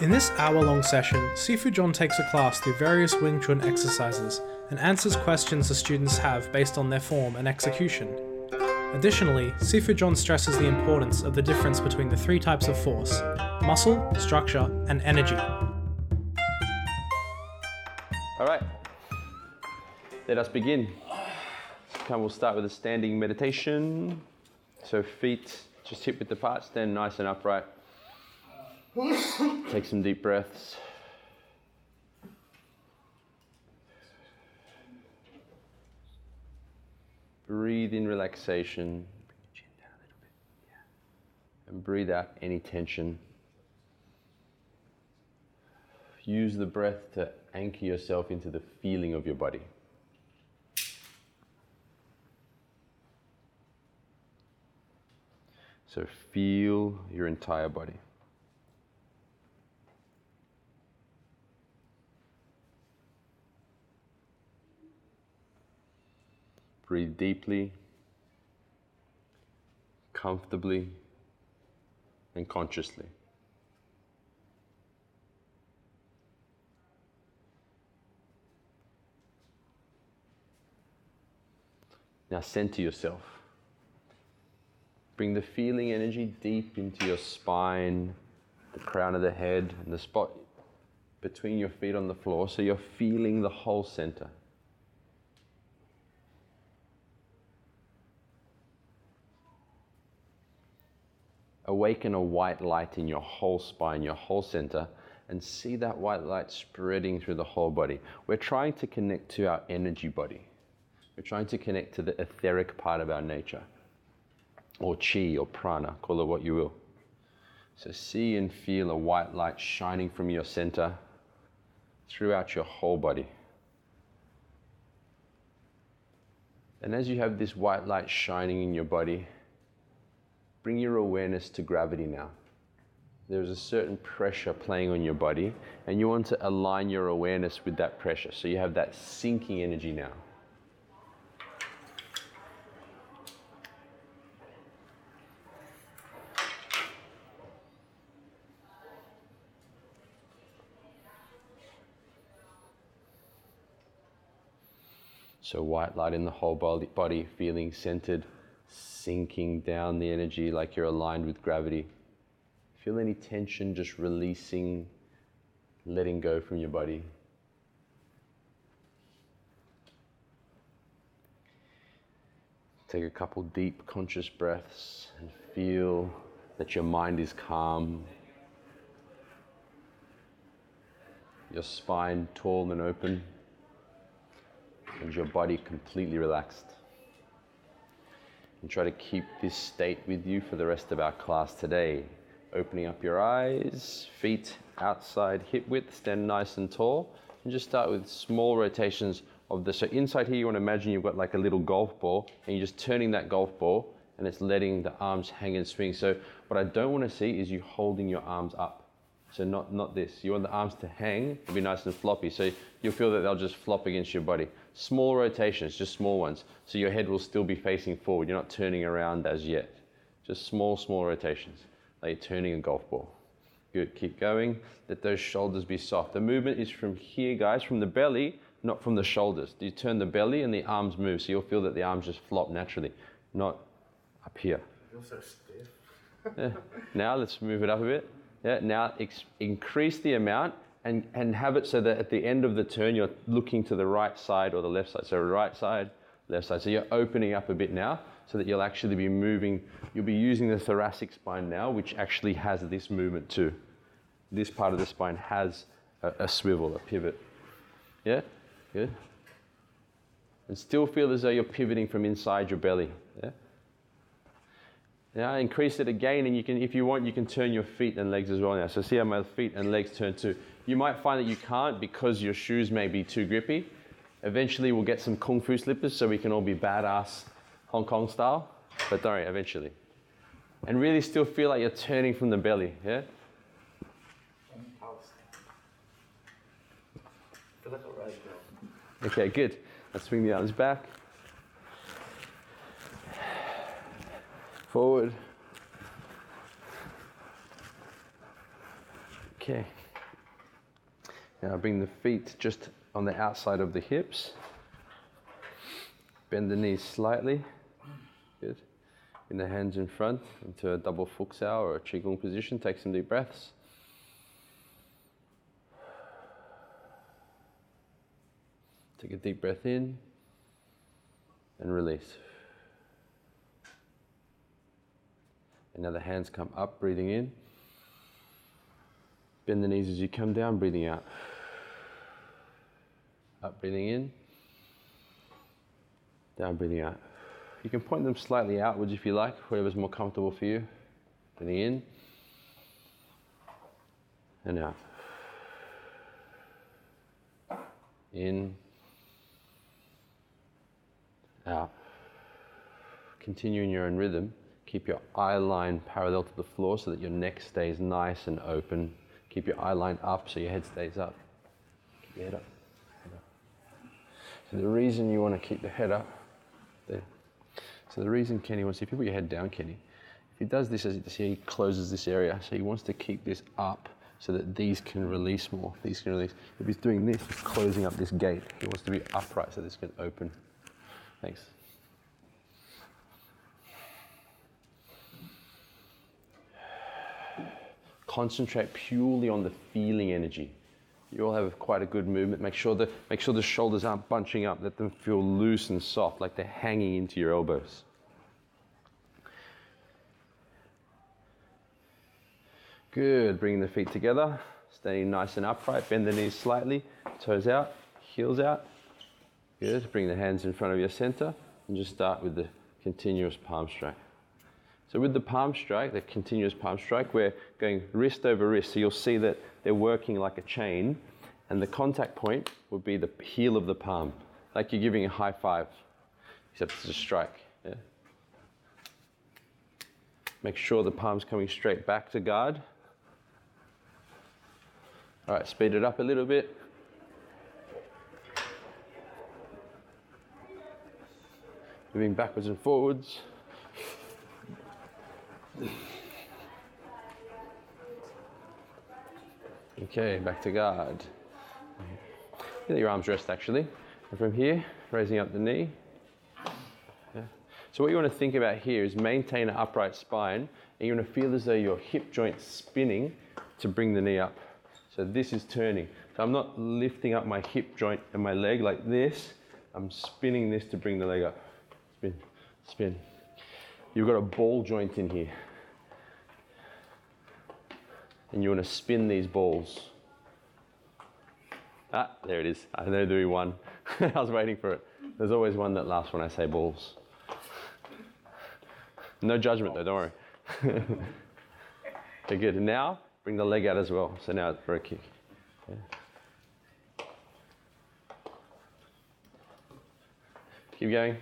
In this hour long session, Sifu John takes a class through various Wing Chun exercises and answers questions the students have based on their form and execution. Additionally, Sifu John stresses the importance of the difference between the three types of force muscle, structure, and energy. All right, let us begin. Come, we'll start with a standing meditation. So feet just hip width apart, stand nice and upright. Take some deep breaths. Breathe in relaxation. And breathe out any tension. Use the breath to anchor yourself into the feeling of your body. So feel your entire body. Breathe deeply, comfortably, and consciously. Now center yourself. Bring the feeling energy deep into your spine, the crown of the head, and the spot between your feet on the floor so you're feeling the whole center. Awaken a white light in your whole spine, your whole center, and see that white light spreading through the whole body. We're trying to connect to our energy body. We're trying to connect to the etheric part of our nature or chi or prana, call it what you will. So see and feel a white light shining from your center throughout your whole body. And as you have this white light shining in your body, bring your awareness to gravity now. There's a certain pressure playing on your body, and you want to align your awareness with that pressure. So you have that sinking energy now. So white light in the whole body, body, feeling centered, sinking down the energy like you're aligned with gravity. Feel any tension just releasing, letting go from your body. Take a couple deep conscious breaths and feel that your mind is calm, your spine tall and open and your body completely relaxed. And try to keep this state with you for the rest of our class today. Opening up your eyes, feet outside hip width, stand nice and tall, and just start with small rotations of the. So inside here, you want to imagine you've got like a little golf ball, and you're just turning that golf ball, and it's letting the arms hang and swing. So what I don't want to see is you holding your arms up. So not, not this. You want the arms to hang and be nice and floppy. So you'll feel that they'll just flop against your body. Small rotations, just small ones. So your head will still be facing forward. You're not turning around as yet. Just small, small rotations. Like you're turning a golf ball. Good, keep going. Let those shoulders be soft. The movement is from here, guys, from the belly, not from the shoulders. You turn the belly and the arms move. So you'll feel that the arms just flop naturally, not up here. I feel so stiff. Yeah. Now let's move it up a bit. Yeah, now ex- increase the amount and, and have it so that at the end of the turn you're looking to the right side or the left side. So right side, left side. So you're opening up a bit now so that you'll actually be moving, you'll be using the thoracic spine now, which actually has this movement too. This part of the spine has a, a swivel, a pivot. Yeah? Good. And still feel as though you're pivoting from inside your belly. Yeah? Now increase it again, and you can, if you want, you can turn your feet and legs as well now. So see how my feet and legs turn too. You might find that you can't because your shoes may be too grippy. Eventually, we'll get some kung fu slippers so we can all be badass Hong Kong style. But don't worry, eventually. And really still feel like you're turning from the belly, yeah? Feel like a. Okay, good. Let's swing the arms back. Forward. Okay, Now bring the feet just on the outside of the hips. Bend the knees slightly. Good. In the hands in front into a double fuxia or a qigong position. Take some deep breaths. Take a deep breath in and release. And now the hands come up, breathing in. Bend the knees as you come down, breathing out. Up, breathing in. Down, breathing out. You can point them slightly outwards if you like, whatever's more comfortable for you. Breathing in and out. In, out. Continue in your own rhythm. Keep your eye line parallel to the floor so that your neck stays nice and open. Keep your eye line up so your head stays up. Keep your head up. So the reason you want to keep the head up, there. So the reason Kenny wants, to, if you put your head down, Kenny, if he does this as you see, he closes this area. So he wants to keep this up so that these can release more. These can release. If he's doing this, he's closing up this gate. He wants to be upright so this can open. Thanks. Concentrate purely on the feeling energy. You all have quite a good movement. Make sure the make sure the shoulders aren't bunching up. Let them feel loose and soft, like they're hanging into your elbows. Good. Bringing the feet together, staying nice and upright. Bend the knees slightly, toes out, heels out. Good. Bring the hands in front of your center and just start with the continuous palm strike. So with the palm strike, the continuous palm strike, we're going wrist over wrist. So you'll see that they're working like a chain, and the contact point would be the heel of the palm, like you're giving a high five, except it's a strike. Yeah? Make sure the palm's coming straight back to guard. All right, speed it up a little bit. Moving backwards and forwards. Okay, back to guard. Let your arms rest actually. And from here, raising up the knee. So what you want to think about here is maintain an upright spine, and you want to feel as though your hip joint's spinning to bring the knee up. So this is turning. So I'm not lifting up my hip joint and my leg like this. I'm spinning this to bring the leg up. Spin, spin. You've got a ball joint in here and you want to spin these balls. Ah, there it is. I know there is one. I was waiting for it. There's always one that laughs when I say balls. No judgment though, don't worry. okay, good. Now bring the leg out as well. So now for a kick. Yeah. Keep going.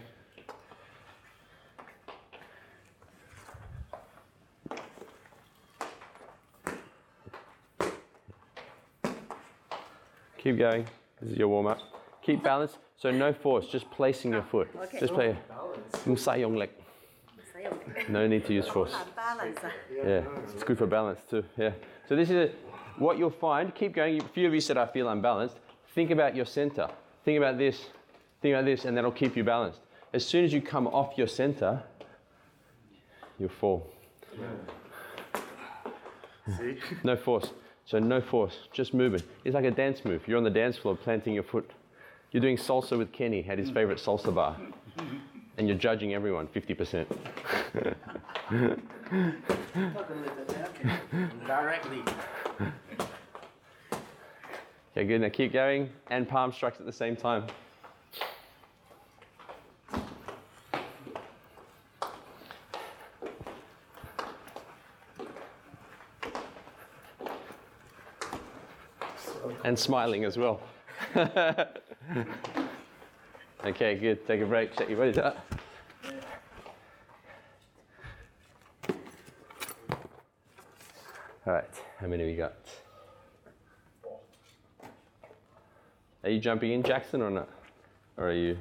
Keep going. This is your warm up. Keep balance. So no force, just placing your foot. Ah, okay. Just play. Musayong leg. No need to use force. balance. Yeah, it's good for balance too. Yeah. So this is a, what you'll find. Keep going. A few of you said I feel unbalanced. Think about your center. Think about this. Think about this, and that'll keep you balanced. As soon as you come off your center, you'll fall. See? No force. So no force, just movement. It's like a dance move. You're on the dance floor planting your foot. You're doing salsa with Kenny at his favorite salsa bar. And you're judging everyone 50%. Directly. Okay, good. Now keep going. And palm strikes at the same time. And smiling as well. okay, good. Take a break. Check your bodies out. All right, how many we got? Are you jumping in, Jackson, or not? Or are you?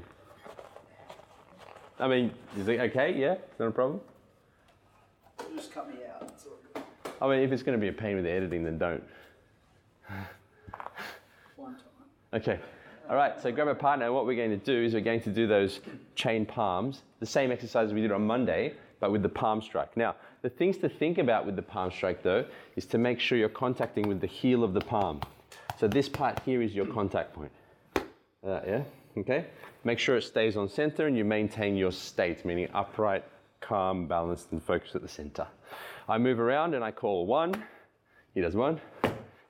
I mean, is it okay? Yeah, it's not a problem. Just cut me out. It's all good. I mean, if it's going to be a pain with the editing, then don't. Okay. All right, so grab a partner. What we're going to do is we're going to do those chain palms, the same exercise we did on Monday, but with the palm strike. Now, the things to think about with the palm strike though is to make sure you're contacting with the heel of the palm. So this part here is your contact point. Uh, yeah, okay? Make sure it stays on center and you maintain your state, meaning upright, calm, balanced, and focused at the center. I move around and I call one. He does one.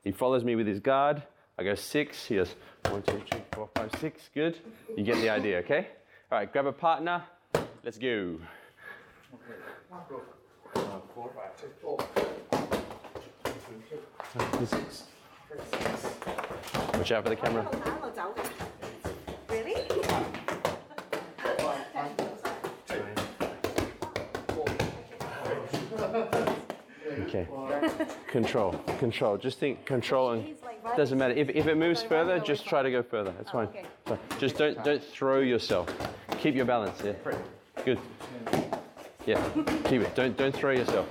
He follows me with his guard. I go six. He does one, two, three, four, five, six. Good. You get the idea, okay? All right, grab a partner. Let's go. Watch out for the camera. Really? Okay. Control, control. Just think control and doesn't matter. If, if it moves further, just try to go further. That's fine. okay. Fine. Just don't don't throw yourself. Keep your balance. Yeah. Good. Yeah. Keep it. Don't don't throw yourself.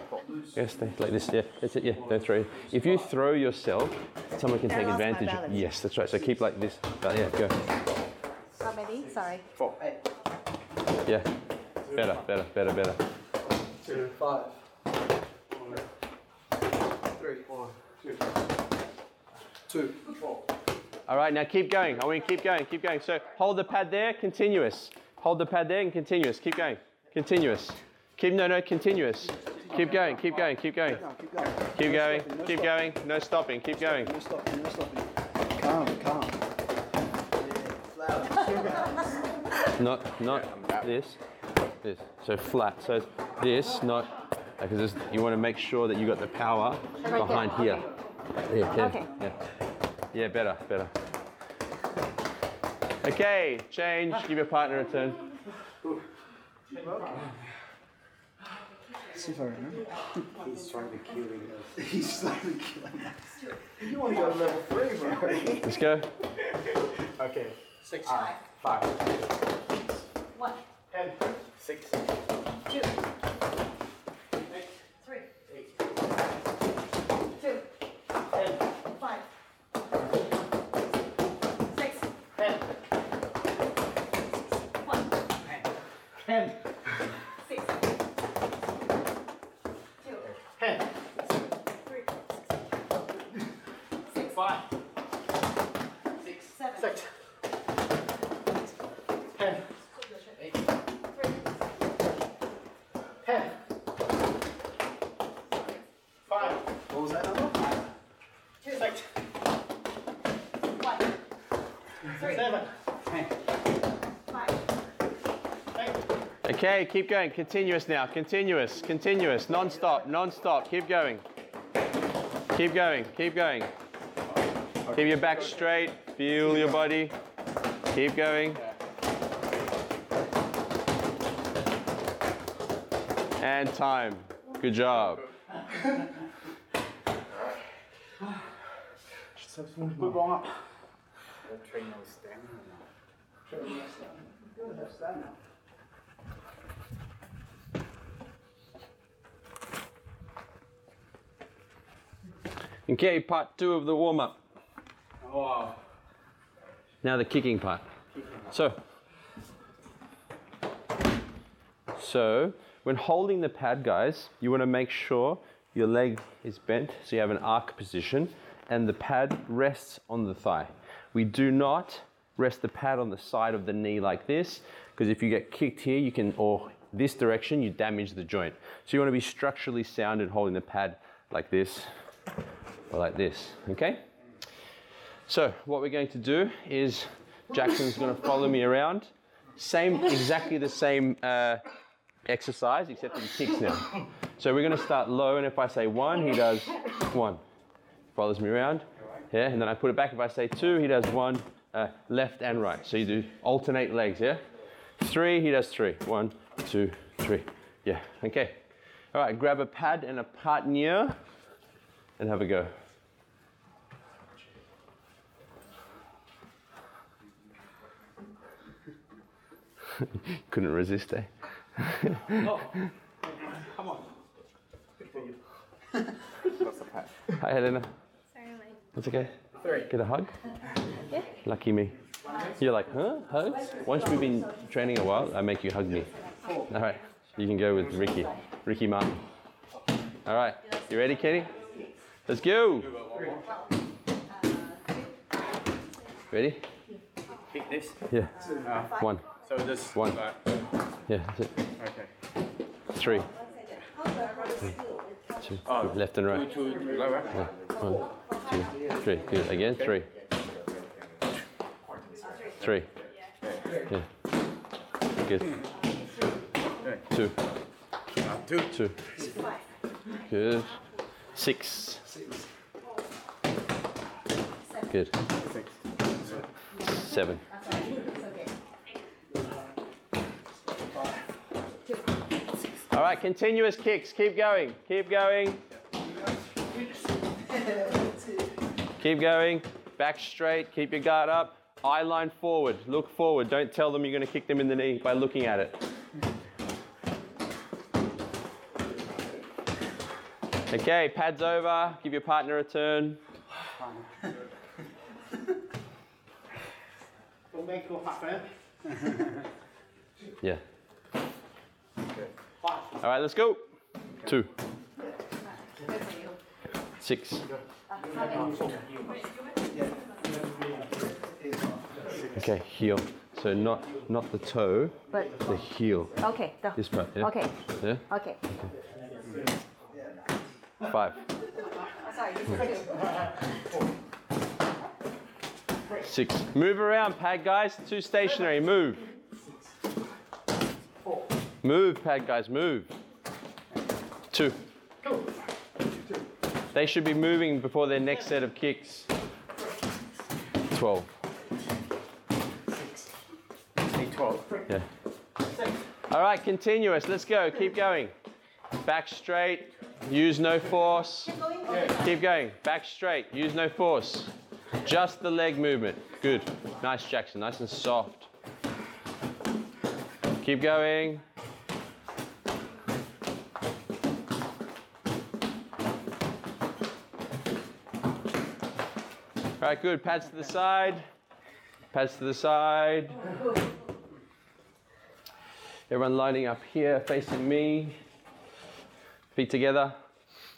Yes, like this. Yeah. That's it. Yeah. Don't throw. If you throw yourself, someone can take advantage. balance. Yes, that's right. So keep like this. Uh, yeah. Go. How many? Sorry. Four. Eight. Yeah. Better. Better. Better. Better. Two, five. Three, one, two. Two, four. All right, now keep going. I want you to keep going, keep going. So hold the pad there, continuous. Hold the pad there and continuous. Keep going. Continuous. Keep no no continuous. Keep going, keep going, keep going. Keep going. Keep going, no stopping. going. No stopping, keep going. No stopping, no stopping. Calm, calm. Not not this. This. So flat. So this, not because you want to make sure that you got the power behind here. Yeah, okay. Okay. Yeah. Yeah, better, better. Okay, change, give your partner a turn. See if I remember. He's trying to kill you. He's trying to kill us. You want to go to level three, bro. Let's go. Okay. Six. Five. Five. One, Ten. Six. two, three, two, Ten. five, six, Ten. one, Ten. six, two, Ten. three, six, Five. Six. seven, Six. Ten. Eight. three, Ten. Five. What was that number? two, Six. one, three, Seven. Ten. five, Eight. Okay, keep going. Continuous now. Continuous, continuous, non-stop, non-stop. Keep going. Keep going, keep going. Keep your back straight. Feel your body. Keep going. And time. Good job. Put one up. Train no stamina now. Good, have stamina. Okay, part two of the warm-up. Oh. Now the kicking part. So, so when holding the pad, guys, you want to make sure your leg is bent, so you have an arc position, and the pad rests on the thigh. We do not rest the pad on the side of the knee like this, because if you get kicked here, you can, or this direction, you damage the joint. So you want to be structurally sound in holding the pad like this, or like this, okay? So what we're going to do is Jackson's going to follow me around. Same, exactly the same uh, exercise, except he kicks now. So we're going to start low, and if I say one, he does one. Follows me around, yeah, and then I put it back. If I say two, he does one, uh, left and right. So you do alternate legs, yeah. Three, he does three. One, two, three. Yeah. Okay. All right. Grab a pad and a partner, and have a go. Couldn't resist, eh? Come on. Hi, Helena. Sorry, mate. That's okay. Three. Get a hug. Yeah. Lucky me. You're like, huh? Hugs? Once we've been training a while, I make you hug me. All right, you can go with Ricky, Ricky Martin. All right, you ready, Kenny? Let's go. Ready? Pick this. Yeah. One. So this. One. uh, Yeah. that's it. okay. Three. Two. Left and right. Two lower. One, two, three. Good. Again, three. Three. Yeah. Good. Two. Uh, two. Two. Good. Six. Good. Seven. All right, continuous kicks. Keep going. Keep going. Keep going. Back straight. Keep your guard up. Eye line forward. Look forward. Don't tell them you're going to kick them in the knee by looking at it. Okay, pads over. Give your partner a turn. Don't make go half? Yeah. All right, let's go. Two. Six. Okay, heel. So not not the toe, But the heel. okay, the, This part. Yeah. okay, Yeah. okay. Five. Sorry, Six. Move around, pad guys. Too stationary. Move. Move, pad guys. Move. Two. They should be moving before their next set of kicks. Twelve. Say 12. Yeah. All right, continuous. Let's go. Keep going. Back straight. Use no force. Keep going. Back straight. Use no force. Just the leg movement. Good. Nice, Jackson. Nice and soft. Keep going. All right, good. Pads to the side. Pads to the side. Everyone lining up here, facing me. Feet together.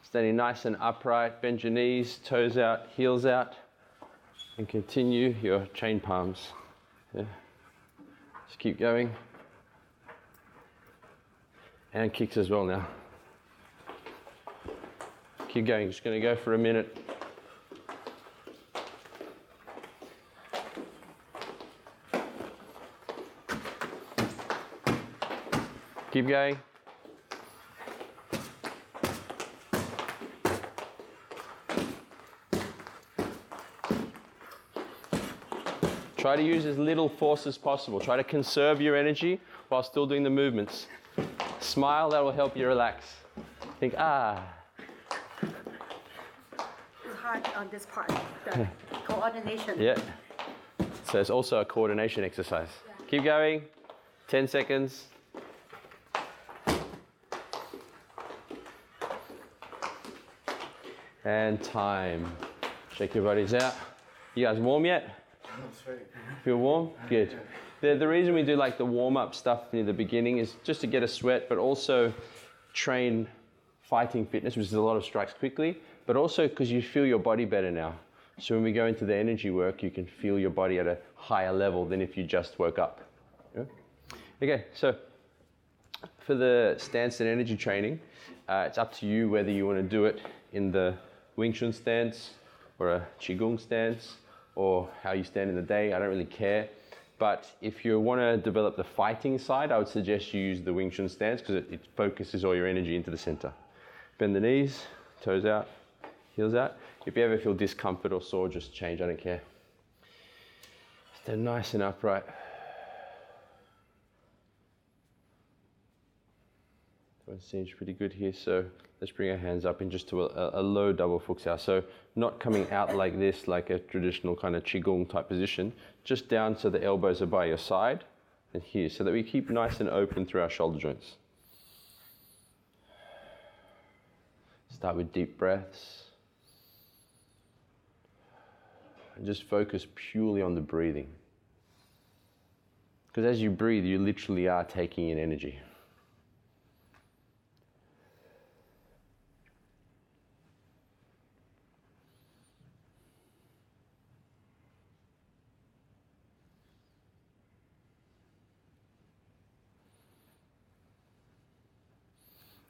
Standing nice and upright. Bend your knees, toes out, heels out. And continue your chain palms. Yeah. Just keep going. And kicks as well now. Keep going. Just going to go for a minute. Keep going. Try to use as little force as possible. Try to conserve your energy while still doing the movements. Smile, that will help you relax. Think, ah, It's hard on this part, the coordination. yeah. So it's also a coordination exercise. Keep going. 10 seconds. And time. Shake your bodies out. You guys warm yet? Feel warm? Good. The, the reason we do like the warm up stuff near the beginning is just to get a sweat, but also train fighting fitness, which is a lot of strikes quickly, but also because you feel your body better now. So when we go into the energy work, you can feel your body at a higher level than if you just woke up. Yeah? Okay, so for the stance and energy training, uh, it's up to you whether you want to do it in the Wing Chun stance or a Qigong stance or how you stand in the day. I don't really care. But if you want to develop the fighting side, I would suggest you use the Wing Chun stance because it, it focuses all your energy into the center. Bend the knees, toes out, heels out. If you ever feel discomfort or sore, just change, I don't care. Stand nice and upright. Seems pretty good here, so let's bring our hands up into a, a low double fuxiao. So not coming out like this, like a traditional kind of qigong type position, just down so the elbows are by your side and here, so that we keep nice and open through our shoulder joints. Start with deep breaths. and just focus purely on the breathing. Because as you breathe, you literally are taking in energy.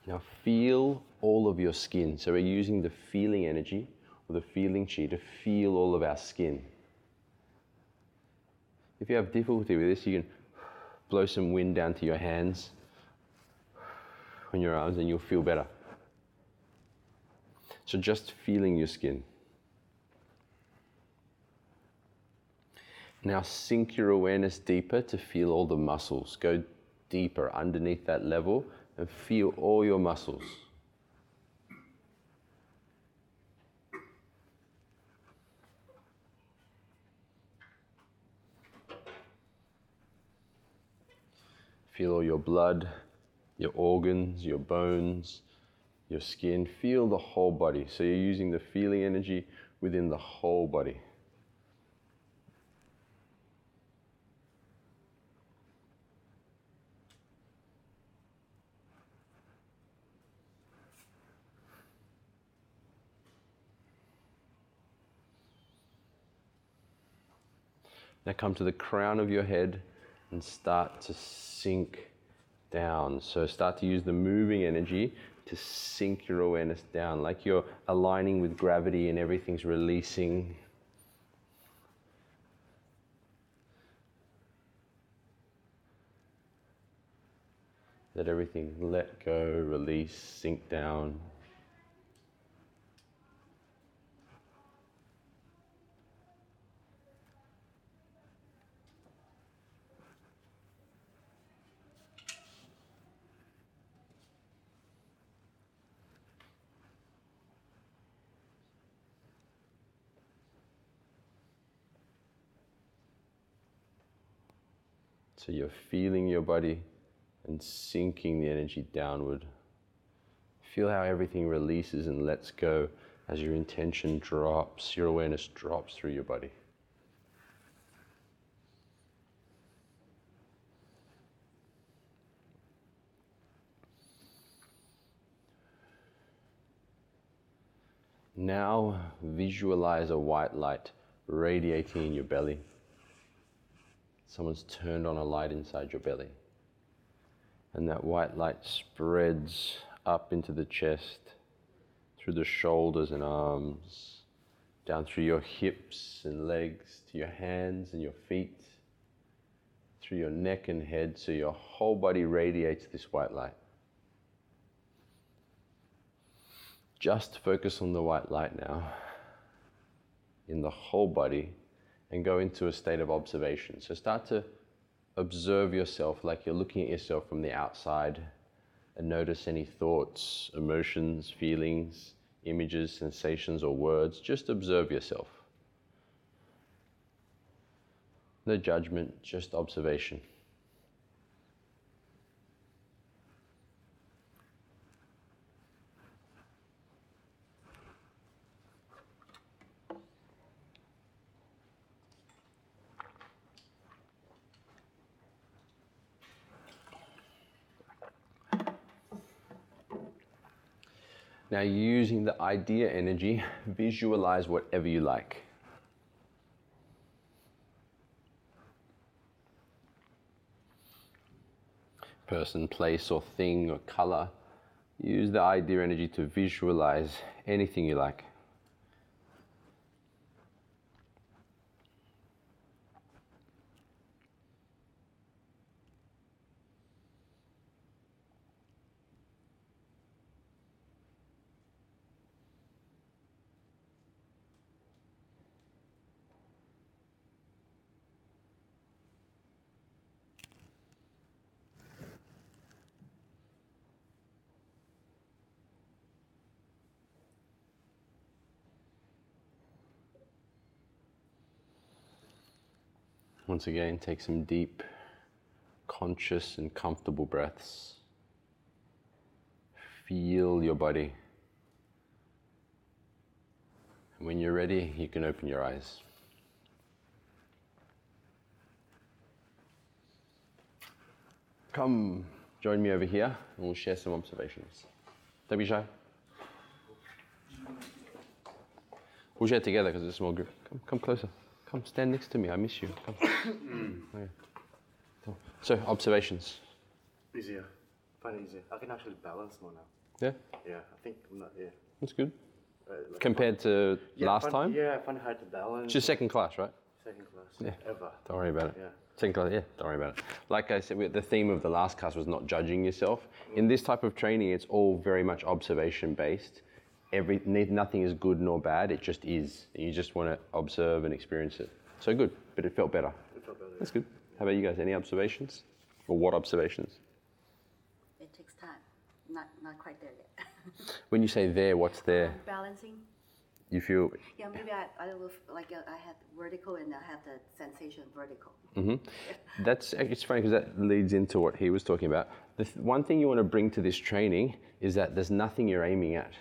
Now feel all of your skin. So we're using the feeling energy or the feeling chi to feel all of our skin. If you have difficulty with this, you can blow some wind down to your hands on your arms and you'll feel better. So just feeling your skin. Now sink your awareness deeper to feel all the muscles. Go deeper underneath that level and feel all your muscles. Feel all your blood, your organs, your bones, your skin. Feel the whole body. So you're using the feeling energy within the whole body. Now come to the crown of your head and start to sink down. So start to use the moving energy to sink your awareness down, like you're aligning with gravity and everything's releasing. Let everything let go, release, sink down. So you're feeling your body and sinking the energy downward. Feel how everything releases and lets go as your intention drops, your awareness drops through your body. Now visualize a white light radiating in your belly. Someone's turned on a light inside your belly. And that white light spreads up into the chest, through the shoulders and arms, down through your hips and legs, to your hands and your feet, through your neck and head, so your whole body radiates this white light. Just focus on the white light now in the whole body and go into a state of observation. So start to observe yourself like you're looking at yourself from the outside and notice any thoughts, emotions, feelings, images, sensations, or words. Just observe yourself. No judgment, just observation. Now, using the idea energy, visualize whatever you like. Person, place, or thing, or color. Use the idea energy to visualize anything you like. Once again, take some deep, conscious, and comfortable breaths. Feel your body. And when you're ready, you can open your eyes. Come join me over here and we'll share some observations. Don't be shy. We'll share together because it's a small group. Come, come closer. Come stand next to me. I miss you. Come. Okay. So, observations. Easier. Find it easier. I can actually balance more now. Yeah, Yeah, I think I'm not. Yeah. that's good. Uh, like- Compared to Yeah, last find- time? Yeah, I find it hard to balance. It's just second class, right? second class. Yeah. Ever. Don't worry about it. Yeah. Second class, yeah, don't worry about it. Like I said, the theme of the last class was not judging yourself. In this type of training, it's all very much observation based. Every, nothing is good nor bad, it just is. You just want to observe and experience it. So good, but it felt better. It felt better. That's good. How about you guys? Any observations? Or what observations? It takes time. Not not quite there yet. When you say there, what's there? Balancing. You feel Yeah, maybe I, I will f- like uh, I have vertical and I have the sensation vertical. That's it's funny because that leads into what he was talking about. The th- one thing you want to bring to this training is that there's nothing you're aiming at.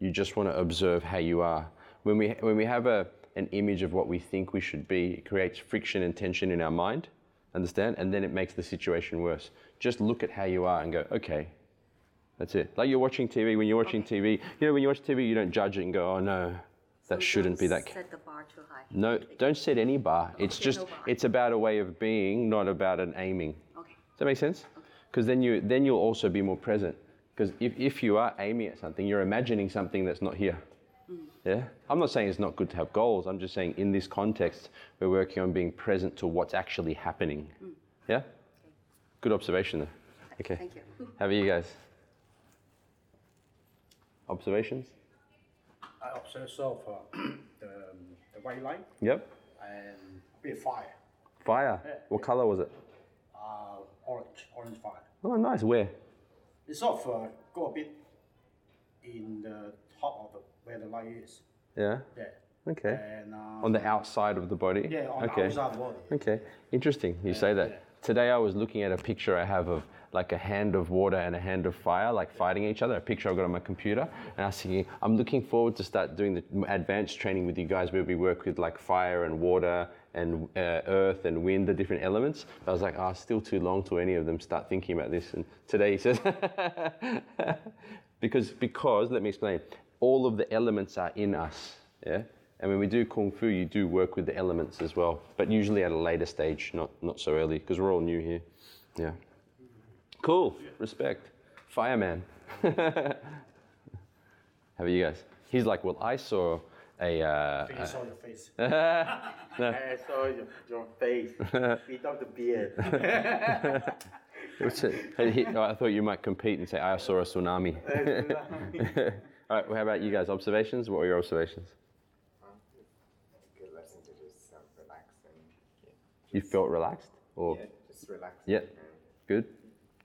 You just want to observe how you are. When we when we have a an image of what we think we should be, it creates friction and tension in our mind. Understand? And then it makes the situation worse. Just look at how you are and go, okay. That's it. Like you're watching TV. When you're watching TV, you know, when you watch TV, you don't judge it and go, oh no, that So shouldn't be that. ca- Set the bar too high. no, don't set any bar. It's just no bar. it's about a way of being, not about an aiming. Okay. Does that make sense? Because then you then you'll also be more present. Because if, if you are aiming at something, you're imagining something that's not here. Mm. Yeah? I'm not saying it's not good to have goals. I'm just saying in this context, we're working on being present to what's actually happening. Mm. Yeah? Good observation there. Okay. Thank you. How about you guys? Observations? I observe so for the, um, the white light Yep. and a bit fire. Fire. What color was it? Uh, orange, orange fire. Oh, nice. Where? It sort of uh, go a bit in the top of the, where the light is. Yeah. There. Okay. And uh, On the outside of the body? yeah, on okay. the outside of the body. Okay, interesting. You say that. yeah. Today I was looking at a picture I have of like a hand of water and a hand of fire, like fighting each other. A picture I got on my computer, and I was thinking, I'm looking forward to start doing the advanced training with you guys, where we work with like fire and water and uh, earth and wind, the different elements. But I was like, ah, still too long till any of them start thinking about this. And today he says, because because let me explain, all of the elements are in us. Yeah. And when we do kung fu, you do work with the elements as well, but usually at a later stage, not not so early, because we're all new here. Yeah. Cool. Respect. Fireman. How about you guys? He's like, well, I saw a. Uh, I saw your face. I saw your, your face without the beard. what's it? Hey, I thought you might compete and say, I saw a tsunami. All right. Well, how about you guys? Observations? What were your observations? good lesson to just relax and You felt relaxed, or yeah, just relax. Yeah. good,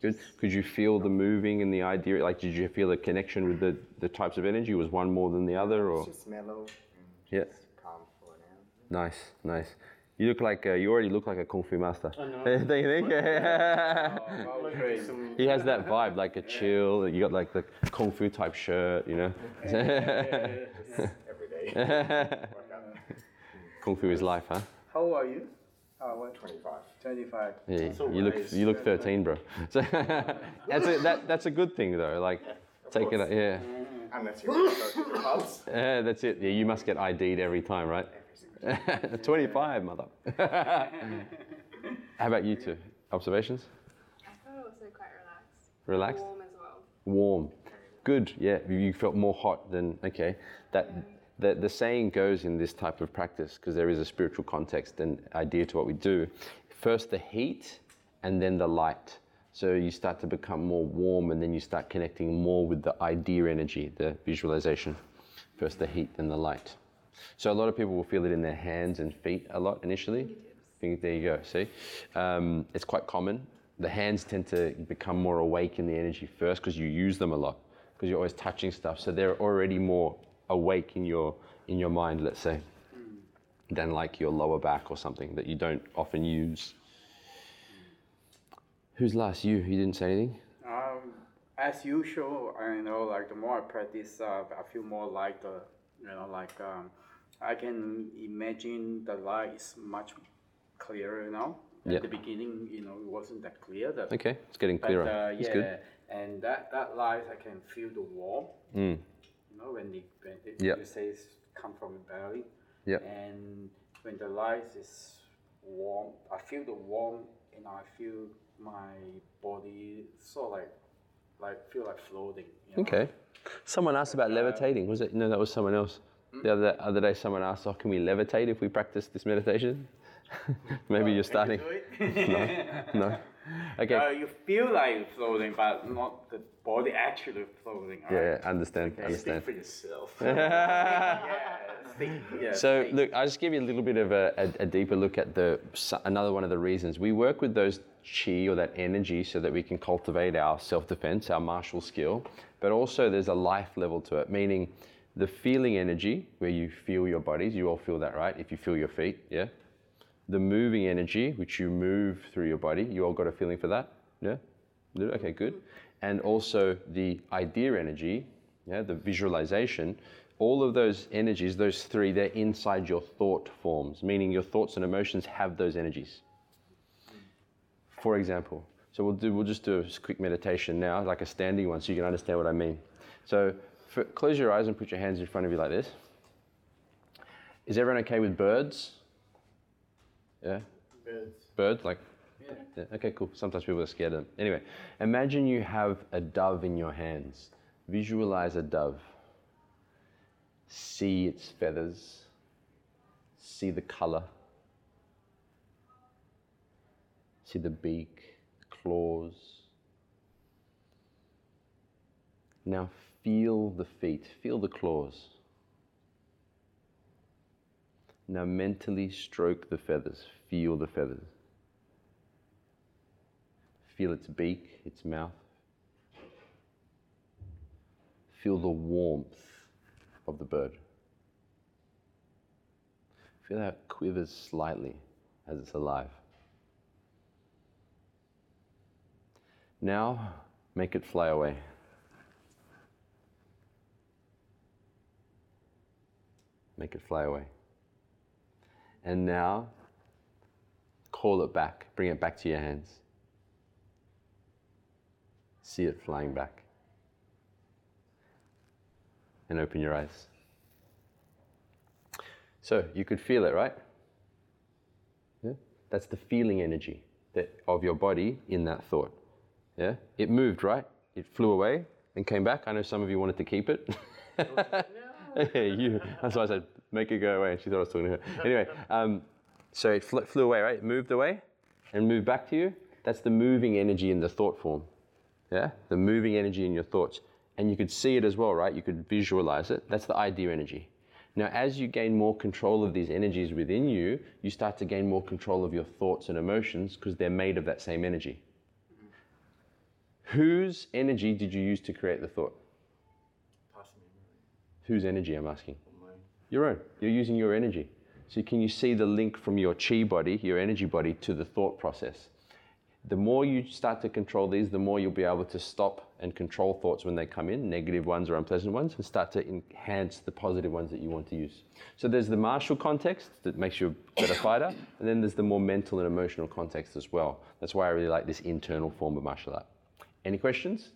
good. Could you feel the moving and the idea? Like, did you feel a connection with the the types of energy? Was one more than the other, or? Just mellow and Yeah. just calm for now. Nice, nice. You look like uh, you already look like a kung fu master. Don't you think? he has that vibe, like a chill. You got like the kung fu type shirt, you know. Every day. kung fu is life, huh? How old are you? What? 25. 25. Yeah, you look wise. you look 13, bro. So that's a, that that's a good thing though. Like take it, yeah. Unless you want to to pubs. Yeah, that's it. Yeah, you must get ID'd every time, right? 25, mother. How about you two? Observations? I thought it was like quite relaxed. Relaxed? Warm as well. Warm. Good. Yeah, you felt more hot than okay. That the the saying goes in this type of practice because there is a spiritual context and idea to what we do. First the heat, and then the light. So you start to become more warm, and then you start connecting more with the idea energy, the visualization. First the heat, then the light. So a lot of people will feel it in their hands and feet a lot initially. Think- There you go. See, um, it's quite common. The hands tend to become more awake in the energy first because you use them a lot because you're always touching stuff. So they're already more awake in your in your mind, let's say, than like your lower back or something that you don't often use. Who's last? You? You didn't say anything. Um, as usual, I know like the more I practice, uh, I feel more like the, you know, like um, I can imagine the light is much clearer now. At the beginning, you know, it wasn't that clear. That, Okay, it's getting But clearer. uh, That's yeah, good. and that that light I can feel the warmth. Mm. Know, when the when it, Yep. you say it's come from the belly. Yep. And when the light is warm, I feel the warm and I feel my body sort of like like feel like floating. you know? Okay. Someone asked about uh, levitating. Was it? No, that was someone else. The other other day, someone asked, "Oh, can we levitate if we practice this meditation?" Maybe uh, you're starting. Can you do it? No. Okay. Uh, you feel like floating, but not the body actually floating. yeah, yeah, understand. Okay. Understand. for yourself. Yeah, think- yeah, So think. look, I'll just give you a little bit of a, a, a deeper look at the another one of the reasons we work with those chi or that energy so that we can cultivate our self-defense, our martial skill, but also there's a life level to it, meaning the feeling energy where you feel your bodies, you all feel that, right? If you feel your feet, yeah. The moving energy, which you move through your body, you all got a feeling for that, yeah. Okay, good. Mm-hmm. And also the idea energy, yeah, the visualization, all of those energies, those three, they're inside your thought forms, meaning your thoughts and emotions have those energies. For example, so we'll do, we'll just do a quick meditation now, like a standing one, so you can understand what I mean. So for, close your eyes and put your hands in front of you like this. Is everyone okay with birds? Yeah. Birds. Bird, like. Yeah. Okay, cool. Sometimes people are scared of them. Anyway, imagine you have a dove in your hands. Visualize a dove. See its feathers. See the color. See the beak, claws. Now feel the feet, feel the claws. Now mentally stroke the feathers, feel the feathers. Feel its beak, its mouth. Feel the warmth of the bird. Feel how it quivers slightly as it's alive. Now, make it fly away. Make it fly away. And now, call it back, bring it back to your hands. See it flying back. And open your eyes. So you could feel it, right? Yeah? That's the feeling energy that, of your body in that thought. Yeah? It moved, right? It flew away and came back. I know some of you wanted to keep it. you, that's why I said, make it go away. And she thought I was talking to her. Anyway, um, so it fl- flew away, right? It moved away and moved back to you. That's the moving energy in the thought form. Yeah? The moving energy in your thoughts. And you could see it as well, right? You could visualize it. That's the idea energy. Now, as you gain more control of these energies within you, you start to gain more control of your thoughts and emotions because they're made of that same energy. Whose energy did you use to create the thought? Whose energy, I'm asking? Your own. You're using your energy. So, can you see the link from your chi body, your energy body, to the thought process? The more you start to control these, the more you'll be able to stop and control thoughts when they come in, negative ones or unpleasant ones, and start to enhance the positive ones that you want to use. So, there's the martial context that makes you a better fighter, and then there's the more mental and emotional context as well. That's why I really like this internal form of martial art. Any questions?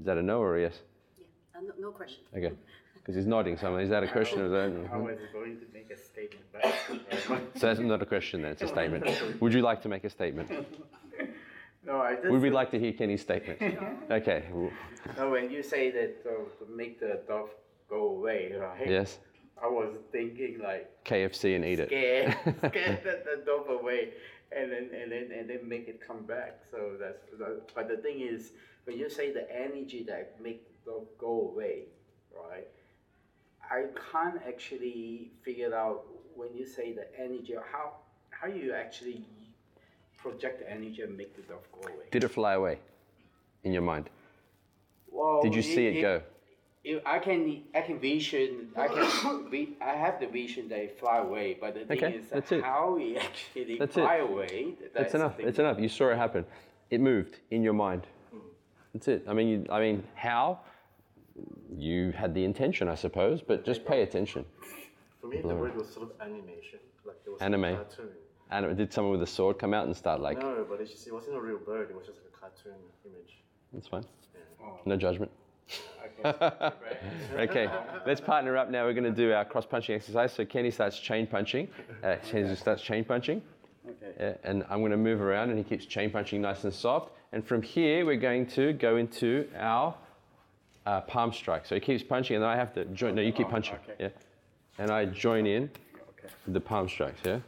Is that a no or a yes? Yeah, uh, no, no question. Okay. Because he's nodding, so is that a question or is that? I was going to make a statement, but So that's not a question then, it's a statement. Would you like to make a statement? no, I just. Would we like to hear Kenny's statement? Okay. well, No, when you say that uh, to make the dove go away, right? Yes. I was thinking like KFC and eat it. scare, scare the, the dove away, and then and then and then make it come back. So that's that, but the thing is, when you say the energy that make the go away, right? I can't actually figure out when you say the energy how how you actually project the energy and make the dove go away. Did it fly away in your mind? Well, Did you see it go? If I can, I can vision. I can. vi- I have the vision they fly away, but the thing Okay, is that's it. how it actually That's fly it. away. That's That's enough. thing. It's enough. You saw it happen. It moved in your mind. Mm. That's it. I mean, you, I mean, how? You had the intention, I suppose, but just pay attention. For me, the Blur. word was sort of animation, like it was Anime. a cartoon. And did someone with a sword come out and start like? No, but it's just, it wasn't a real bird. It was just like a cartoon image. That's fine. Oh. No judgment. okay, let's partner up now. We're going to do our cross punching exercise. So Kenny starts chain punching. Uh, Kenny starts chain punching. Okay. Yeah, and I'm going to move around and he keeps chain punching nice and soft. And from here, we're going to go into our uh, palm strike. So he keeps punching and then I have to join. No, you keep punching. okay. Yeah. And I join in Okay. the palm strikes. Yeah.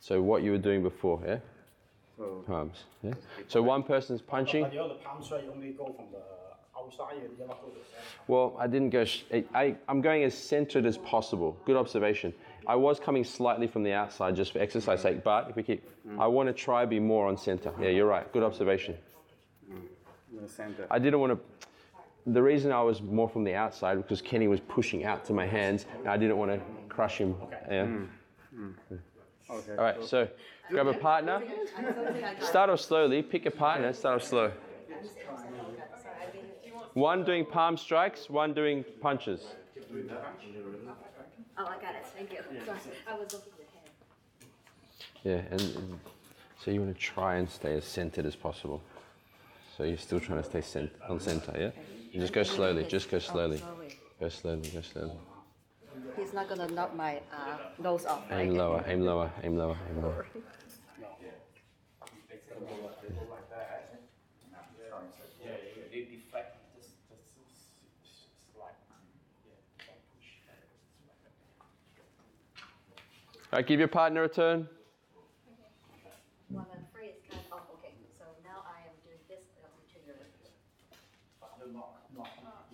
So what you were doing before, yeah? So, Palms. Yeah. So one person's punching. the other palm strike only go from the outside and the other go to the. Well, I didn't go. Sh- I, I'm going as centered as possible. Good observation. I was coming slightly from the outside just for exercise sake, but if we keep, mm. I want to try be more on center. Yeah, you're right. Good observation. Mm. The center. I didn't want to. The reason I was more from the outside because Kenny was pushing out to my hands, and I didn't want to crush him. Mm. Yeah. Okay. All right. So grab a partner. Start off slowly. Pick a partner. Start off slow. One doing palm strikes. One doing punches. Oh, I got it, thank you. Sorry, I was looking at the hand. Yeah, and, and so you want to try and stay as centered as possible. So you're still trying to stay cent- on center, yeah? You just go slowly, just go oh, slowly. Slowly. Go slowly, go slowly. He's not gonna knock my uh, nose off, right? Aim lower, aim lower, aim lower, aim lower. They deflect just, just slide. All right, give your partner a turn. Well, I'm afraid it's kind of, okay, so now I am doing this to your,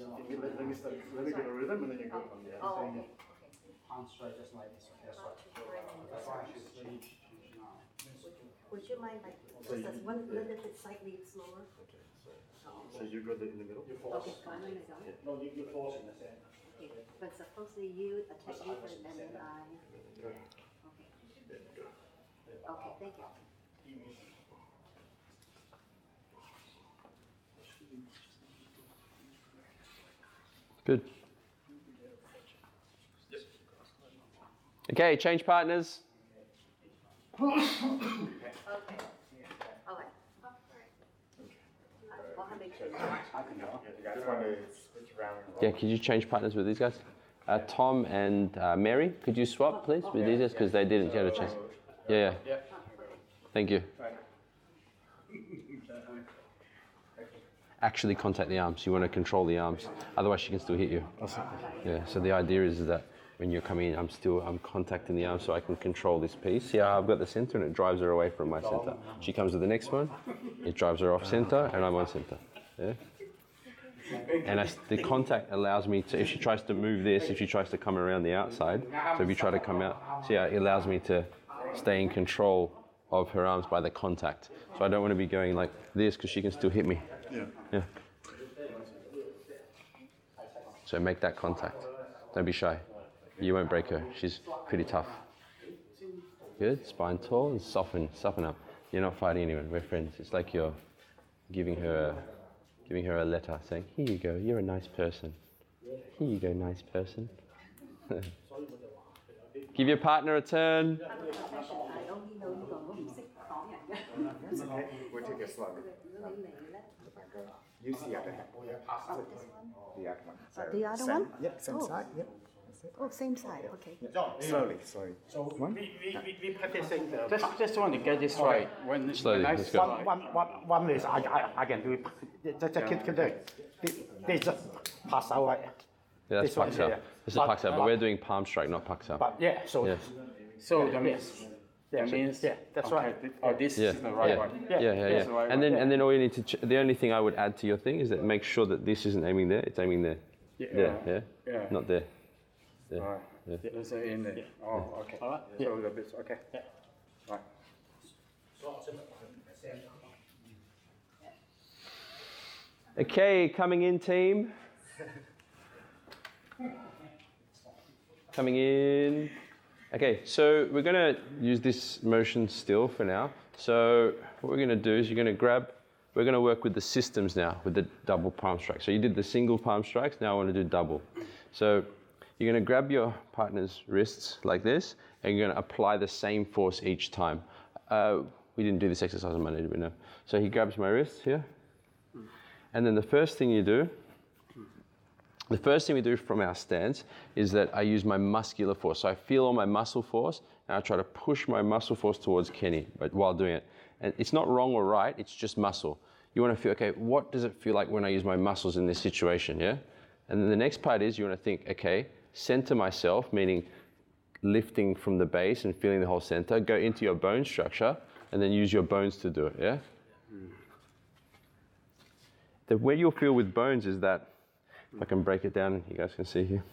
Let me, let me, start, let me get a rhythm and then you go from there. oh, okay, okay. Palm strike just like this. That's Not right. too great in That's this. why she's really now. Would you mind like, just as one little bit slightly slower? Okay, So you go in the middle. Okay, fine, let me go. No, you, you force in the center. Okay, But supposedly you attack me first and then I, okay. Okay, thank you. Good. Okay, change partners. Okay. All right. Well, how many changes? You guys want to change partners. Yeah, could you change partners with these guys? Uh, Tom and uh, Mary, could you swap, please, with these guys? Because they didn't get a chance. Yeah, yeah. Thank you. Actually contact the arms. You want to control the arms. Otherwise, she can still hit you. Yeah, so the idea is that when you're coming in, I'm still I'm contacting the arm so I can control this piece. Yeah, I've got the center and it drives her away from my center. She comes to the next one, it drives her off center and I'm on center. Yeah? And I, the contact allows me to, if she tries to move this, if she tries to come around the outside, so if you try to come out, see how it allows me to stay in control of her arms by the contact. So I don't want to be going like this because she can still hit me. Yeah. Yeah. So make that contact. Don't be shy. You won't break her. She's pretty tough. Good. Spine tall and soften. Soften up. You're not fighting anyone. We're friends. It's like you're giving her a, giving her a letter saying, "Here you go. You're a nice person. Here you go, nice person." Give your partner a turn. we'll take a slug. Oh, you see the other one? The other one. the other one? Yep, same oh. side. Yep. Oh, same side, okay. Slowly, slowly. So we, we, we, we practicing the. Uh, just, just want to get this right. When, Slowly, when I let's go. one, one, one, one is I, I, I can do it. Just, just keep, keep doing. They, they just pass out like. Yeah, that's This one out. This is But- Pak sau, but but- we're uh, doing palm strike, not Pak sau. But yeah, so. Yeah. So that means, Yeah, that means yeah, that's okay, right. Oh, this Yeah, is the right yeah, one. yeah, yeah, yeah. that's the right And then, yeah. and then all you need to. Ch- the only thing I would add to your thing is that make sure that this isn't aiming there. It's aiming there. Yeah. There, yeah, Yeah. not there. There. All right. Yeah. There's a in there. Oh, okay. All right. So the bit, okay. Right. Okay, coming in, team. coming in. Okay, so we're gonna use this motion still for now. So what we're gonna do is you're gonna grab we're going to work with the systems now, with the double palm strike. So you did the single palm strikes, now I want to do double. So you're going to grab your partner's wrists like this, and you're going to apply the same force each time. Uh, we didn't do this exercise on Monday, did we? No. So he grabs my wrist here, and then the first thing you do, the first thing we do from our stance is that I use my muscular force. So I feel all my muscle force, and I try to push my muscle force towards Kenny but while doing it. And it's not wrong or right, it's just muscle. You want to feel, okay, what does it feel like when I use my muscles in this situation, yeah? And then the next part is you want to think, okay, center myself, meaning lifting from the base and feeling the whole center, go into your bone structure, and then use your bones to do it, yeah? The way you'll feel with bones is that, if I can break it down, you guys can see here,